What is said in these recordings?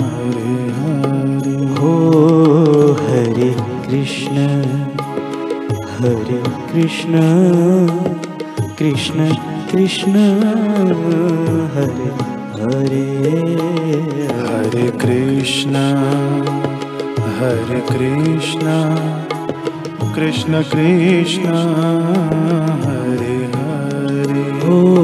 हरे हरे हो हरे कृष्ण हरे कृष्ण कृष्ण कृष्ण हरे हरे। हरे कृष्ण हरे कृष्ण कृष्ण कृष्ण हरे हरे। हो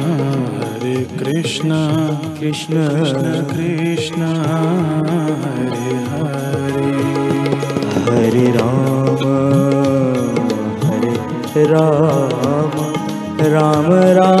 कृष्ण Hare Hare. हरे राम हरे राम राम राम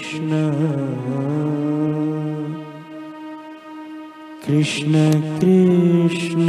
कृष्ण कृष्ण कृष्ण